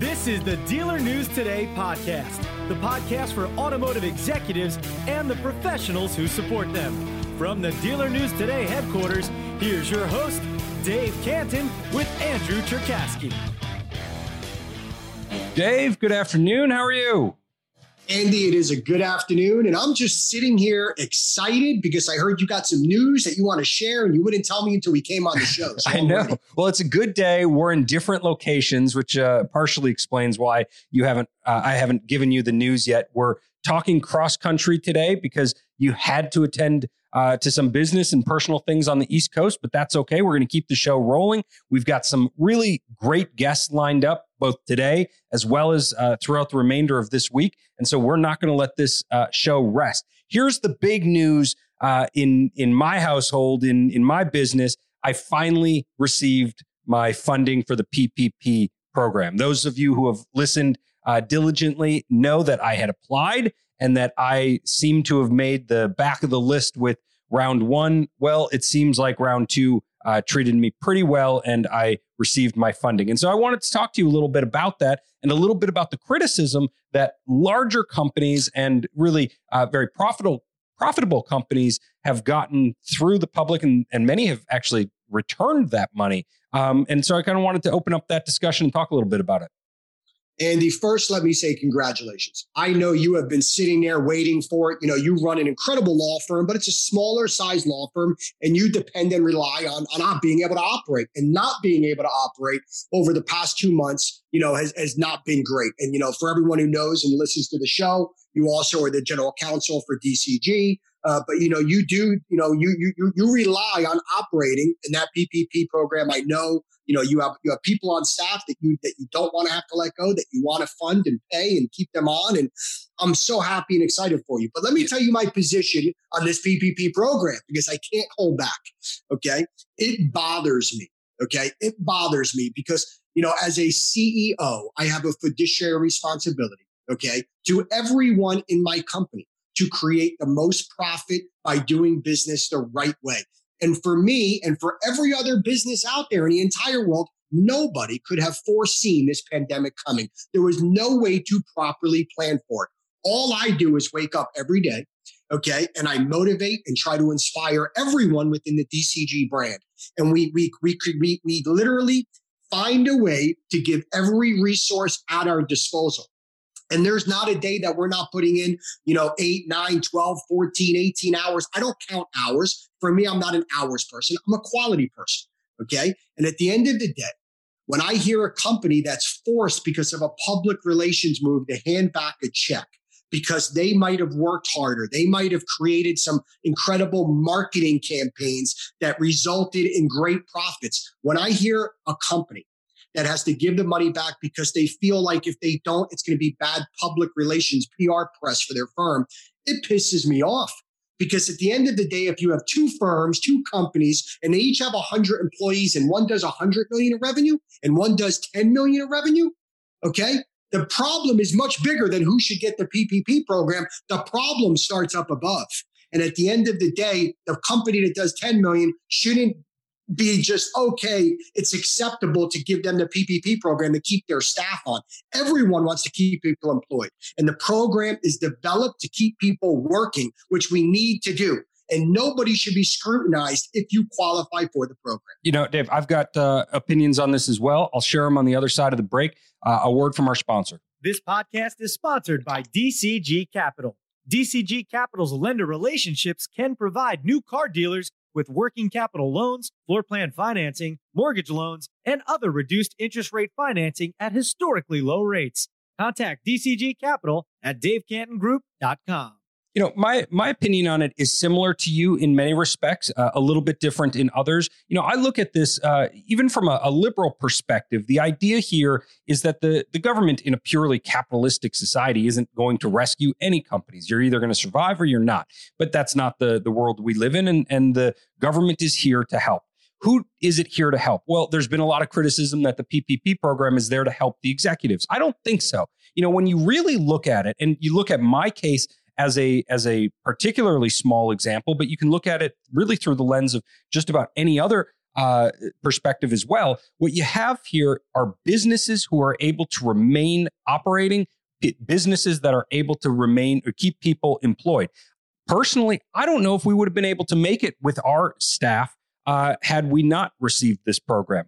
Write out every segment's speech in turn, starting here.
This is the Dealer News Today podcast, the podcast for automotive executives and the professionals who support them. From the Dealer News Today headquarters, here's your host, Dave Canton, with Andrew Cherkasky. Dave, good afternoon. How are you? Andy, it is a good afternoon, and I'm just sitting here excited because I heard you got some news that you want to share, and you wouldn't tell me until we came on the show. So I know. Well, it's a good day. We're in different locations, which uh, partially explains why you haven't. Uh, I haven't given you the news yet. We're talking cross country today because you had to attend uh, to some business and personal things on the East Coast, but that's okay. We're going to keep the show rolling. We've got some really great guests lined up both today as well as uh, throughout the remainder of this week. And so we're not going to let this uh, show rest. Here's the big news uh, in in my household, in in my business. I finally received my funding for the PPP program. Those of you who have listened uh, diligently know that I had applied and that I seem to have made the back of the list with round one. Well, it seems like round two uh, treated me pretty well and I received my funding. And so I wanted to talk to you a little bit about that and a little bit about the criticism that larger companies and really uh, very profitable profitable companies have gotten through the public and, and many have actually returned that money. Um, and so I kind of wanted to open up that discussion and talk a little bit about it. Andy, first, let me say congratulations. I know you have been sitting there waiting for it. You know, you run an incredible law firm, but it's a smaller size law firm, and you depend and rely on, on not being able to operate. And not being able to operate over the past two months, you know, has, has not been great. And, you know, for everyone who knows and listens to the show, you also are the general counsel for DCG. Uh, but you know, you do, you know, you you you rely on operating in that PPP program. I know, you know, you have you have people on staff that you that you don't want to have to let go, that you want to fund and pay and keep them on. And I'm so happy and excited for you. But let me tell you my position on this PPP program because I can't hold back. Okay, it bothers me. Okay, it bothers me because you know, as a CEO, I have a fiduciary responsibility. Okay, to everyone in my company to create the most profit by doing business the right way. And for me and for every other business out there in the entire world, nobody could have foreseen this pandemic coming. There was no way to properly plan for it. All I do is wake up every day, okay, and I motivate and try to inspire everyone within the DCG brand. And we we we we, we literally find a way to give every resource at our disposal. And there's not a day that we're not putting in, you know, 8, 9, 12, 14, 18 hours. I don't count hours. For me, I'm not an hours person. I'm a quality person. Okay. And at the end of the day, when I hear a company that's forced because of a public relations move to hand back a check because they might have worked harder, they might have created some incredible marketing campaigns that resulted in great profits. When I hear a company that has to give the money back because they feel like if they don't, it's going to be bad public relations, PR press for their firm. It pisses me off because at the end of the day, if you have two firms, two companies, and they each have 100 employees and one does 100 million in revenue and one does 10 million in revenue, okay? The problem is much bigger than who should get the PPP program. The problem starts up above. And at the end of the day, the company that does 10 million shouldn't be just okay. It's acceptable to give them the PPP program to keep their staff on. Everyone wants to keep people employed, and the program is developed to keep people working, which we need to do. And nobody should be scrutinized if you qualify for the program. You know, Dave, I've got uh, opinions on this as well. I'll share them on the other side of the break. Uh, a word from our sponsor. This podcast is sponsored by DCG Capital. DCG Capital's lender relationships can provide new car dealers with working capital loans, floor plan financing, mortgage loans, and other reduced interest rate financing at historically low rates. Contact DCG Capital at davecantongroup.com you know my my opinion on it is similar to you in many respects uh, a little bit different in others you know i look at this uh, even from a, a, liberal perspective the idea here is that the the government in a purely capitalistic society isn't going to rescue any companies you're either going to survive or you're not but that's not the the world we live in and and the government is here to help who is it here to help? Well, there's been a lot of criticism that the PPP program is there to help the executives. I don't think so. You know, when you really look at it and you look at my case as a as a particularly small example, but you can look at it really through the lens of just about any other uh, perspective as well. What you have here are businesses who are able to remain operating, businesses that are able to remain or keep people employed. Personally, I don't know if we would have been able to make it with our staff uh, had we not received this program.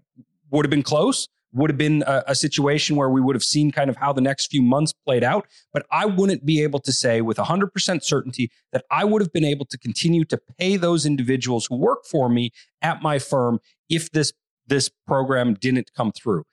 Would have been close would have been a, a, situation where we would have seen kind of how the next few months played out. But I wouldn't be able to say with 100% certainty that I would have been able to continue to pay those individuals who work for me at my firm if this this program didn't come through.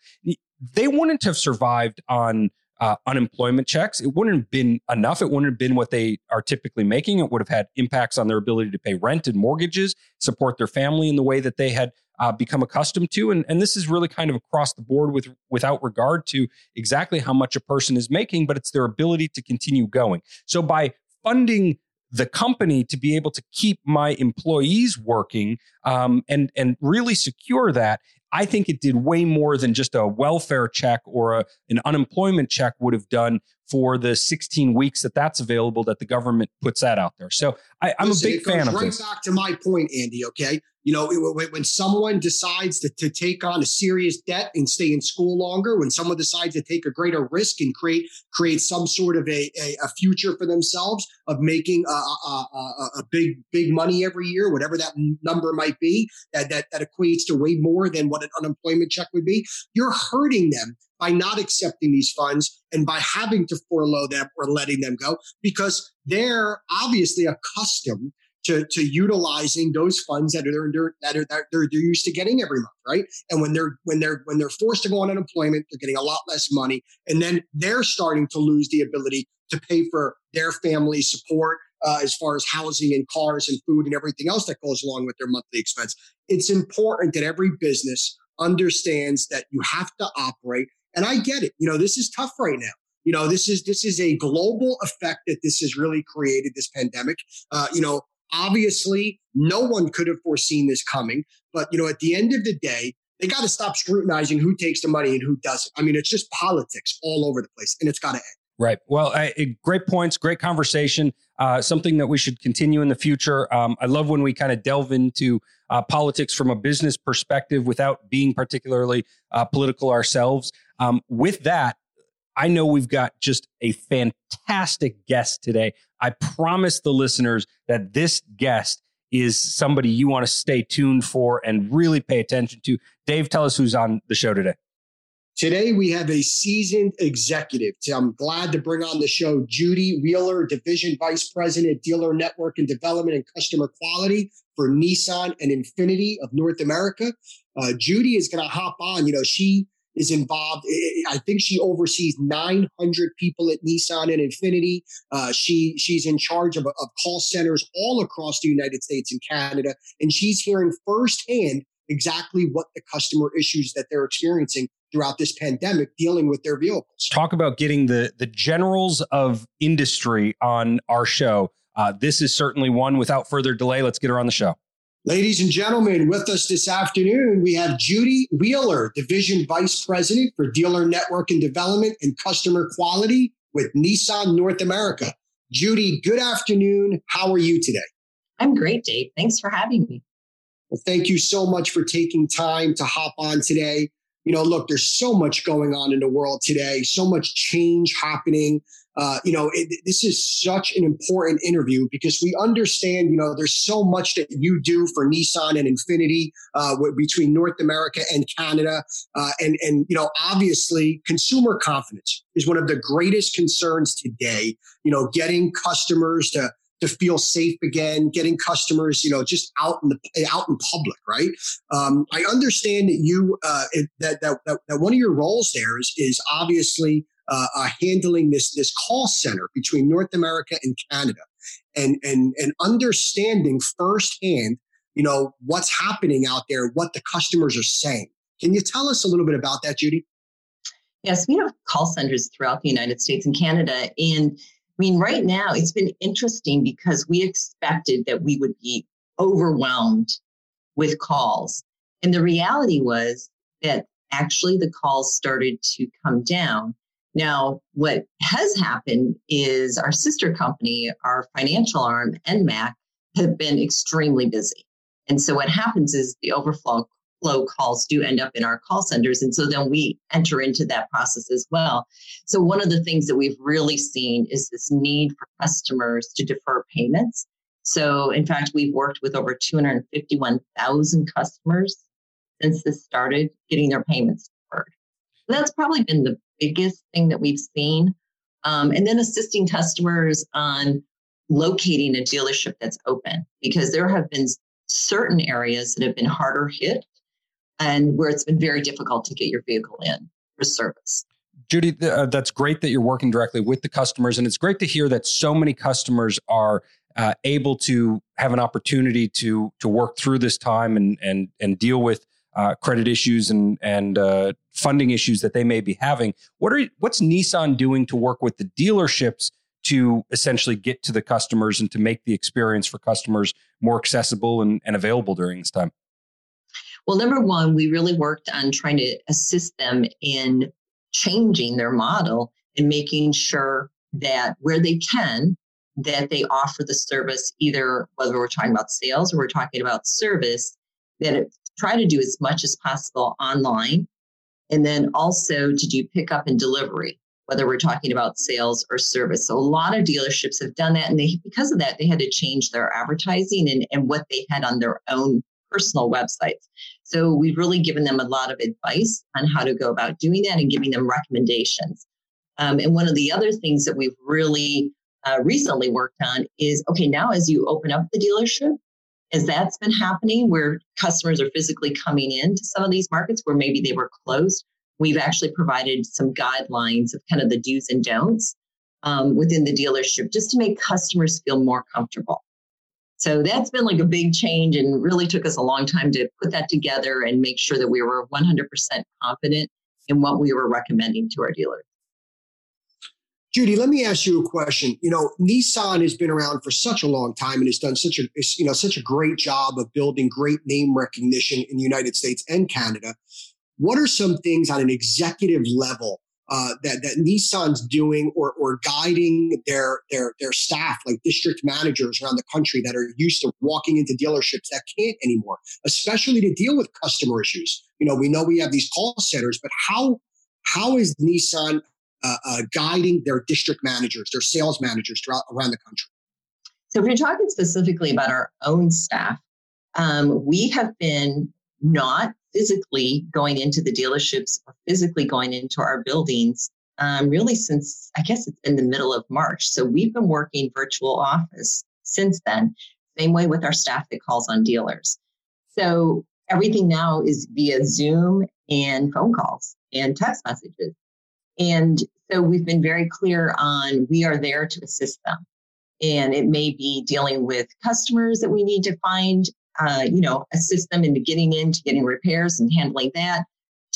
They wouldn't have survived on uh, unemployment checks. It wouldn't have been enough. It wouldn't have been what they are typically making. It would have had impacts on their ability to pay rent and mortgages, support their family in the way that they had uh, become accustomed to. And, and this is really kind of across the board with without regard to exactly how much a person is making, but it's their ability to continue going. So by funding the company to be able to keep my employees working um, and and really secure that I think it did way more than just a welfare check or a, an unemployment check would have done for the 16 weeks that that's available that the government puts that out there. So I, am a big fan of right this. back to my point, Andy. Okay, you know, when someone decides to, to take on a serious debt and stay in school longer, when someone decides to take a greater risk and create create some sort of a, a, a future for themselves of making a, a, a, big big money every year, whatever that number might be, that, that that equates to way more than what an unemployment check would be. You're hurting them by not accepting these funds and by having to furlough them or letting them go because they're obviously accustomed to, to utilizing those funds that are they're, that are that they're, they're used to getting every month, right? And when they're when they're when they're forced to go on unemployment, they're getting a lot less money, and then they're starting to lose the ability to pay for their family support uh, as far as housing and cars and food and everything else that goes along with their monthly expense. It's important that every business understands that you have to operate and I get it. You know, this is tough right now. You know, this is this is a global effect that this has really created. This pandemic. Uh, you know, obviously, no one could have foreseen this coming. But you know, at the end of the day, they got to stop scrutinizing who takes the money and who doesn't. I mean, it's just politics all over the place, and it's got to end. Right. Well, I, great points, great conversation. Uh, something that we should continue in the future. Um, I love when we kind of delve into uh, politics from a business perspective without being particularly uh, political ourselves. Um, with that, I know we've got just a fantastic guest today. I promise the listeners that this guest is somebody you want to stay tuned for and really pay attention to. Dave, tell us who's on the show today. Today, we have a seasoned executive. I'm glad to bring on the show Judy Wheeler, Division Vice President, Dealer Network and Development and Customer Quality for Nissan and Infiniti of North America. Uh, Judy is going to hop on. You know, she is involved. I think she oversees 900 people at Nissan and Infiniti. Uh, she she's in charge of, of call centers all across the United States and Canada, and she's hearing firsthand exactly what the customer issues that they're experiencing throughout this pandemic dealing with their vehicles. Talk about getting the the generals of industry on our show. Uh, this is certainly one. Without further delay, let's get her on the show. Ladies and gentlemen, with us this afternoon, we have Judy Wheeler, Division Vice President for Dealer Network and Development and Customer Quality with Nissan North America. Judy, good afternoon. How are you today? I'm great, Dave. Thanks for having me. Well, thank you so much for taking time to hop on today. You know, look, there's so much going on in the world today, so much change happening uh, you know, it, this is such an important interview because we understand, you know, there's so much that you do for Nissan and Infiniti uh, between North America and Canada. Uh, and, and, you know, obviously consumer confidence is one of the greatest concerns today, you know, getting customers to, to feel safe again, getting customers, you know, just out in the out in public, right? Um, I understand that you uh, that, that that one of your roles there is is obviously uh, uh, handling this this call center between North America and Canada, and and and understanding firsthand, you know, what's happening out there, what the customers are saying. Can you tell us a little bit about that, Judy? Yes, we have call centers throughout the United States and Canada, and I mean, right now it's been interesting because we expected that we would be overwhelmed with calls, and the reality was that actually the calls started to come down now, what has happened is our sister company, our financial arm, NMAC, have been extremely busy. And so what happens is the overflow flow calls do end up in our call centers. And so then we enter into that process as well. So, one of the things that we've really seen is this need for customers to defer payments. So, in fact, we've worked with over 251,000 customers since this started getting their payments deferred. That's probably been the biggest thing that we've seen. Um, and then assisting customers on locating a dealership that's open because there have been certain areas that have been harder hit and where it's been very difficult to get your vehicle in for service. Judy, uh, that's great that you're working directly with the customers. And it's great to hear that so many customers are uh, able to have an opportunity to to work through this time and and and deal with uh, credit issues and and uh, funding issues that they may be having. What are what's Nissan doing to work with the dealerships to essentially get to the customers and to make the experience for customers more accessible and, and available during this time? Well, number one, we really worked on trying to assist them in changing their model and making sure that where they can, that they offer the service either whether we're talking about sales or we're talking about service, that it try to do as much as possible online. And then also to do pickup and delivery, whether we're talking about sales or service. So a lot of dealerships have done that. And they because of that, they had to change their advertising and, and what they had on their own personal websites. So we've really given them a lot of advice on how to go about doing that and giving them recommendations. Um, and one of the other things that we've really uh, recently worked on is okay, now as you open up the dealership, as that's been happening where customers are physically coming into some of these markets where maybe they were closed, we've actually provided some guidelines of kind of the do's and don'ts um, within the dealership just to make customers feel more comfortable. So that's been like a big change and really took us a long time to put that together and make sure that we were 100% confident in what we were recommending to our dealers. Judy, let me ask you a question. You know, Nissan has been around for such a long time and has done such a you know such a great job of building great name recognition in the United States and Canada. What are some things on an executive level uh, that that Nissan's doing or or guiding their their their staff, like district managers around the country that are used to walking into dealerships that can't anymore, especially to deal with customer issues. You know, we know we have these call centers, but how how is Nissan uh, uh, guiding their district managers, their sales managers throughout around the country. So, if you're talking specifically about our own staff, um, we have been not physically going into the dealerships or physically going into our buildings um, really since I guess it's in the middle of March. So, we've been working virtual office since then, same way with our staff that calls on dealers. So, everything now is via Zoom and phone calls and text messages. And so we've been very clear on we are there to assist them. And it may be dealing with customers that we need to find, uh, you know, assist them into getting into getting repairs and handling that.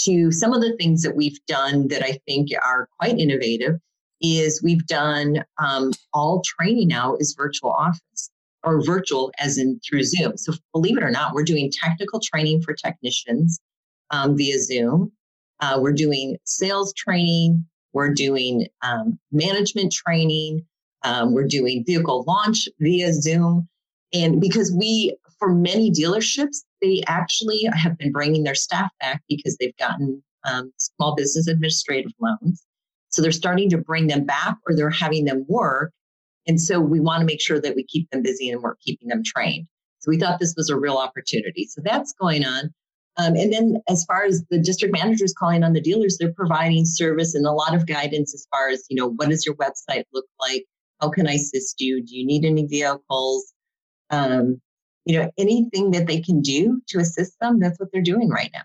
To some of the things that we've done that I think are quite innovative is we've done um, all training now is virtual office or virtual as in through Zoom. So believe it or not, we're doing technical training for technicians um, via Zoom. Uh, we're doing sales training. We're doing um, management training. Um, we're doing vehicle launch via Zoom. And because we, for many dealerships, they actually have been bringing their staff back because they've gotten um, small business administrative loans. So they're starting to bring them back or they're having them work. And so we want to make sure that we keep them busy and we're keeping them trained. So we thought this was a real opportunity. So that's going on. Um, and then, as far as the district managers calling on the dealers, they're providing service and a lot of guidance as far as, you know, what does your website look like? How can I assist you? Do you need any vehicles? Um, you know, anything that they can do to assist them, that's what they're doing right now.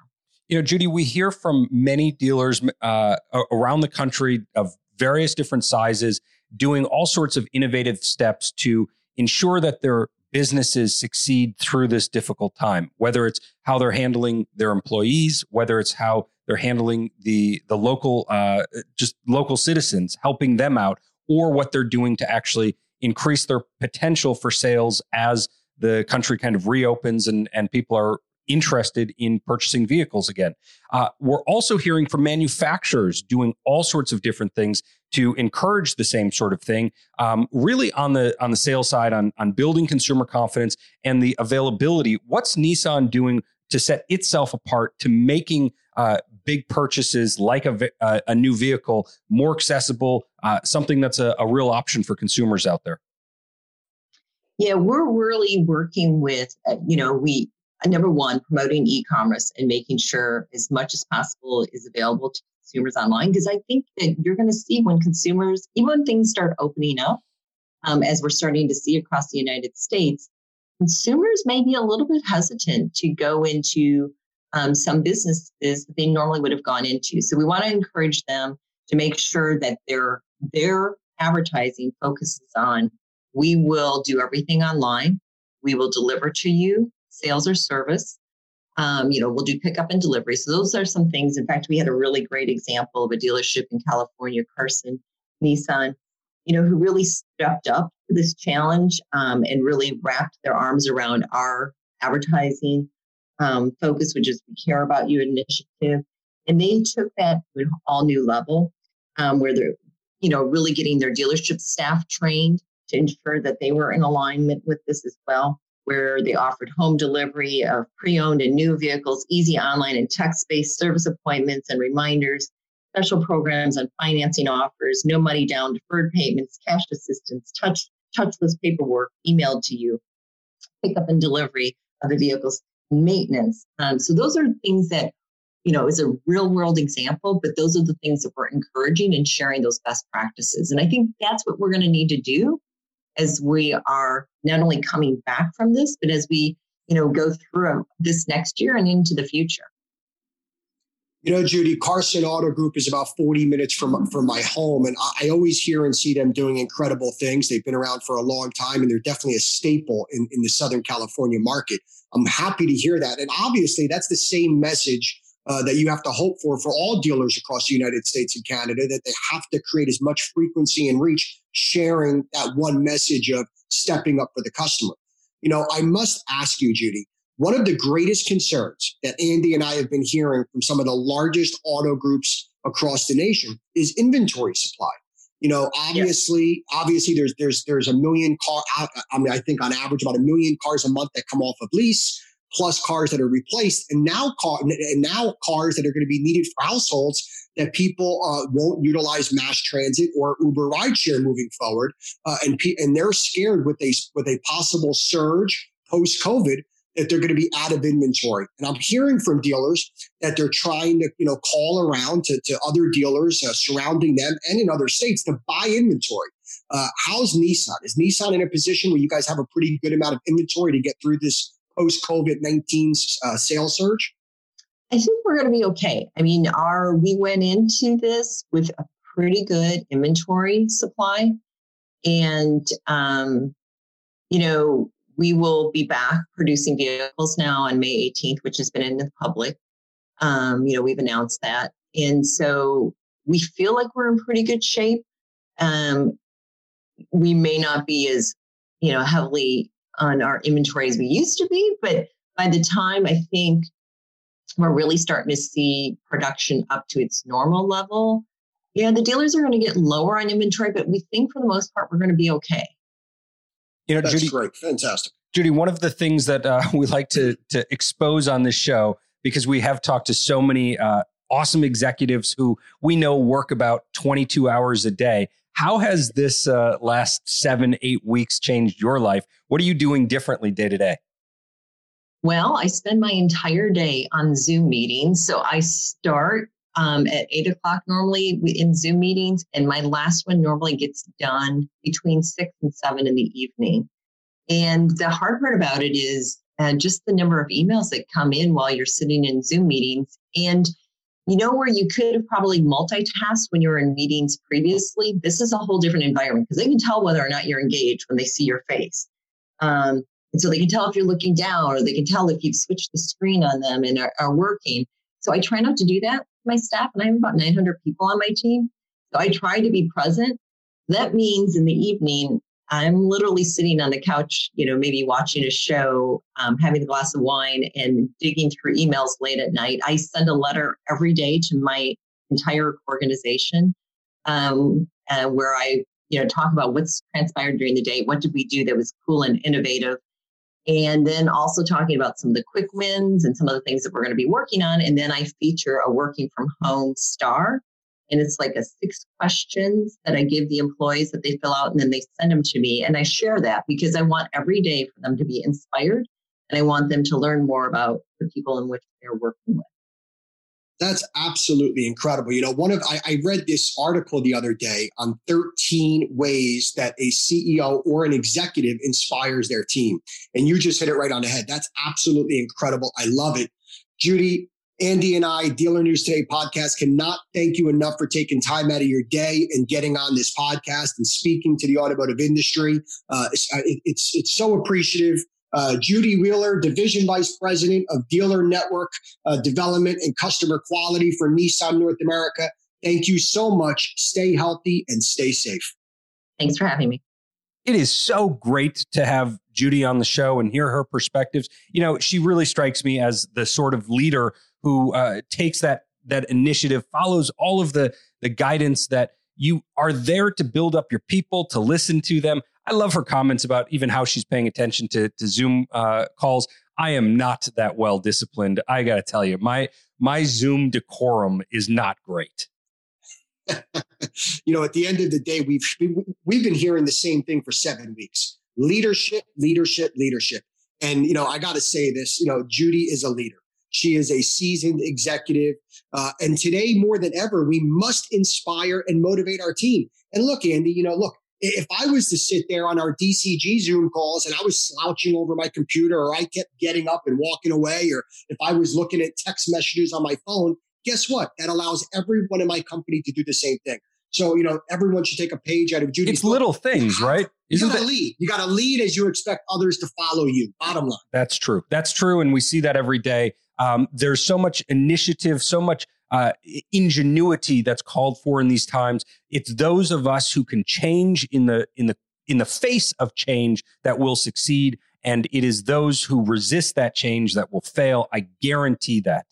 You know, Judy, we hear from many dealers uh, around the country of various different sizes doing all sorts of innovative steps to ensure that their businesses succeed through this difficult time, whether it's how they're handling their employees, whether it's how they're handling the the local uh, just local citizens, helping them out, or what they're doing to actually increase their potential for sales as the country kind of reopens and and people are interested in purchasing vehicles again. Uh, we're also hearing from manufacturers doing all sorts of different things to encourage the same sort of thing. Um, really on the on the sales side, on on building consumer confidence and the availability. What's Nissan doing to set itself apart to making uh, big purchases like a, uh, a new vehicle more accessible, uh, something that's a, a real option for consumers out there? Yeah, we're really working with, uh, you know, we, number one, promoting e commerce and making sure as much as possible is available to consumers online. Because I think that you're going to see when consumers, even when things start opening up, um, as we're starting to see across the United States, consumers may be a little bit hesitant to go into um, some businesses that they normally would have gone into. So we want to encourage them to make sure that their their advertising focuses on we will do everything online. We will deliver to you sales or service. Um, you know, we'll do pickup and delivery. So those are some things. In fact, we had a really great example of a dealership in California, Carson Nissan, you know, who really stepped up to this challenge um, and really wrapped their arms around our advertising um, focus, which is we care about you initiative. And they took that to an all new level um, where they're, you know, really getting their dealership staff trained to ensure that they were in alignment with this as well, where they offered home delivery of pre owned and new vehicles, easy online and text based service appointments and reminders, special programs on financing offers, no money down, deferred payments, cash assistance, touch, touchless paperwork emailed to you, pickup and delivery of the vehicles, maintenance. Um, so those are things that you know, is a real world example, but those are the things that we're encouraging and sharing those best practices. And I think that's what we're going to need to do as we are not only coming back from this, but as we, you know, go through this next year and into the future. You know, Judy, Carson Auto Group is about 40 minutes from, from my home. And I, always hear and see them doing incredible things. They've been around for a long time and they're definitely a staple in, in the Southern California market. I'm happy to hear that. And obviously, that's the same message uh, that you have to hope for for all dealers across the United States and Canada that they have to create as much frequency and reach, sharing that one message of stepping up for the customer. You know, I must ask you, Judy, one of the greatest concerns that Andy and I have been hearing from some of the largest auto groups across the nation is inventory supply. You know, obviously, obviously, there's there's there's a million car. I mean, I think on average about a million cars a month that come off of lease plus cars that are replaced, and now car and now cars that are going to be needed for households that people uh, won't utilize mass transit or Uber rideshare moving forward, uh, and and they're scared with a with a possible surge post COVID that they're going to be out of inventory. And I'm hearing from dealers that they're trying to, you know, call around to, to other dealers uh, surrounding them and in other states to buy inventory. Uh, how's Nissan? Is Nissan in a position where you guys have a pretty good amount of inventory to get through this post COVID 19 uh, sales surge? I think we're going to be okay. I mean, our we went into this with a pretty good inventory supply, and um, you know, we will be back producing vehicles now on May 18th, which has been in the public. Um, you know, we've announced that, and so we feel like we're in pretty good shape. Um, we may not be as you know heavily on our inventory as we used to be. But by the time I think we're really starting to see production up to its normal level, yeah, the dealers are going to get lower on inventory, but we think for the most part we're going to be okay. You know, That's Judy, great, fantastic. Judy, one of the things that uh, we like to to expose on this show because we have talked to so many uh, awesome executives who we know work about 22 hours a day. How has this uh, last seven, eight weeks changed your life? What are you doing differently day to day? Well, I spend my entire day on Zoom meetings. So I start um, at eight o'clock normally in Zoom meetings, and my last one normally gets done between six and seven in the evening. And the hard part about it is uh, just the number of emails that come in while you're sitting in Zoom meetings. And you know where you could have probably multitasked when you were in meetings previously? This is a whole different environment because they can tell whether or not you're engaged when they see your face. Um, and so they can tell if you're looking down or they can tell if you've switched the screen on them and are, are working. So I try not to do that my staff, and I have about 900 people on my team. So I try to be present. That means in the evening, I'm literally sitting on the couch, you know, maybe watching a show, um, having a glass of wine and digging through emails late at night. I send a letter every day to my entire organization um, uh, where I, you know, talk about what's transpired during the day. What did we do that was cool and innovative? And then also talking about some of the quick wins and some of the things that we're going to be working on. And then I feature a working from home star. And it's like a six questions that I give the employees that they fill out and then they send them to me. And I share that because I want every day for them to be inspired and I want them to learn more about the people in which they're working with. That's absolutely incredible. You know, one of I, I, read this article the other day on 13 ways that a CEO or an executive inspires their team. And you just hit it right on the head. That's absolutely incredible. I love it. Judy, Andy and I, Dealer News Today podcast, cannot thank you enough for taking time out of your day and getting on this podcast and speaking to the automotive industry. Uh, it's, it's, it's so appreciative. Uh, Judy Wheeler, Division Vice President of Dealer Network uh, Development and Customer Quality for Nissan North America. Thank you so much. Stay healthy and stay safe. Thanks for having me. It is so great to have Judy on the show and hear her perspectives. You know, she really strikes me as the sort of leader who uh, takes that that initiative, follows all of the the guidance that you are there to build up your people, to listen to them. I love her comments about even how she's paying attention to, to Zoom uh, calls. I am not that well disciplined. I got to tell you, my my Zoom decorum is not great. you know, at the end of the day, we've we've been hearing the same thing for seven weeks: leadership, leadership, leadership. And you know, I got to say this. You know, Judy is a leader. She is a seasoned executive, uh, and today more than ever, we must inspire and motivate our team. And look, Andy, you know, look, if I was to sit there on our DCG Zoom calls and I was slouching over my computer or I kept getting up and walking away, or if I was looking at text messages on my phone, guess what? That allows everyone in my company to do the same thing. So, you know, everyone should take a page out of Judy's It's book. little things, right? You got to lead. You got to lead as you expect others to follow you. Bottom line. That's true. That's true. And we see that every day. Um, there's so much initiative, so much uh, ingenuity that's called for in these times. It's those of us who can change in the in the in the face of change that will succeed, and it is those who resist that change that will fail. I guarantee that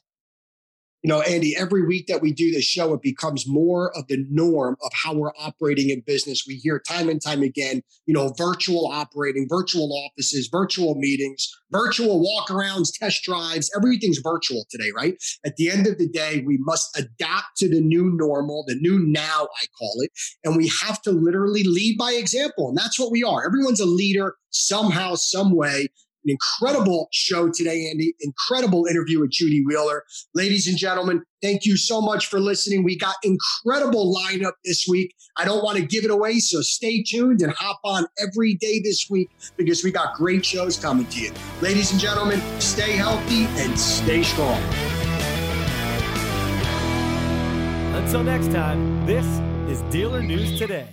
you know, Andy, every week that we do this show, it becomes more of the norm of how we're operating in business. We hear time and time again, you know, virtual operating, virtual offices, virtual meetings, virtual walkarounds, test drives, everything's virtual today, right? At the end of the day, we must adapt to the new normal, the new now, I call it. And we have to literally lead by example. And that's what we are. Everyone's a leader somehow, some way. An incredible show today, Andy. Incredible interview with Judy Wheeler. Ladies and gentlemen, thank you so much for listening. We got incredible lineup this week. I don't want to give it away, so stay tuned and hop on every day this week because we got great shows coming to you. Ladies and gentlemen, stay healthy and stay strong. Until next time, this is Dealer News Today.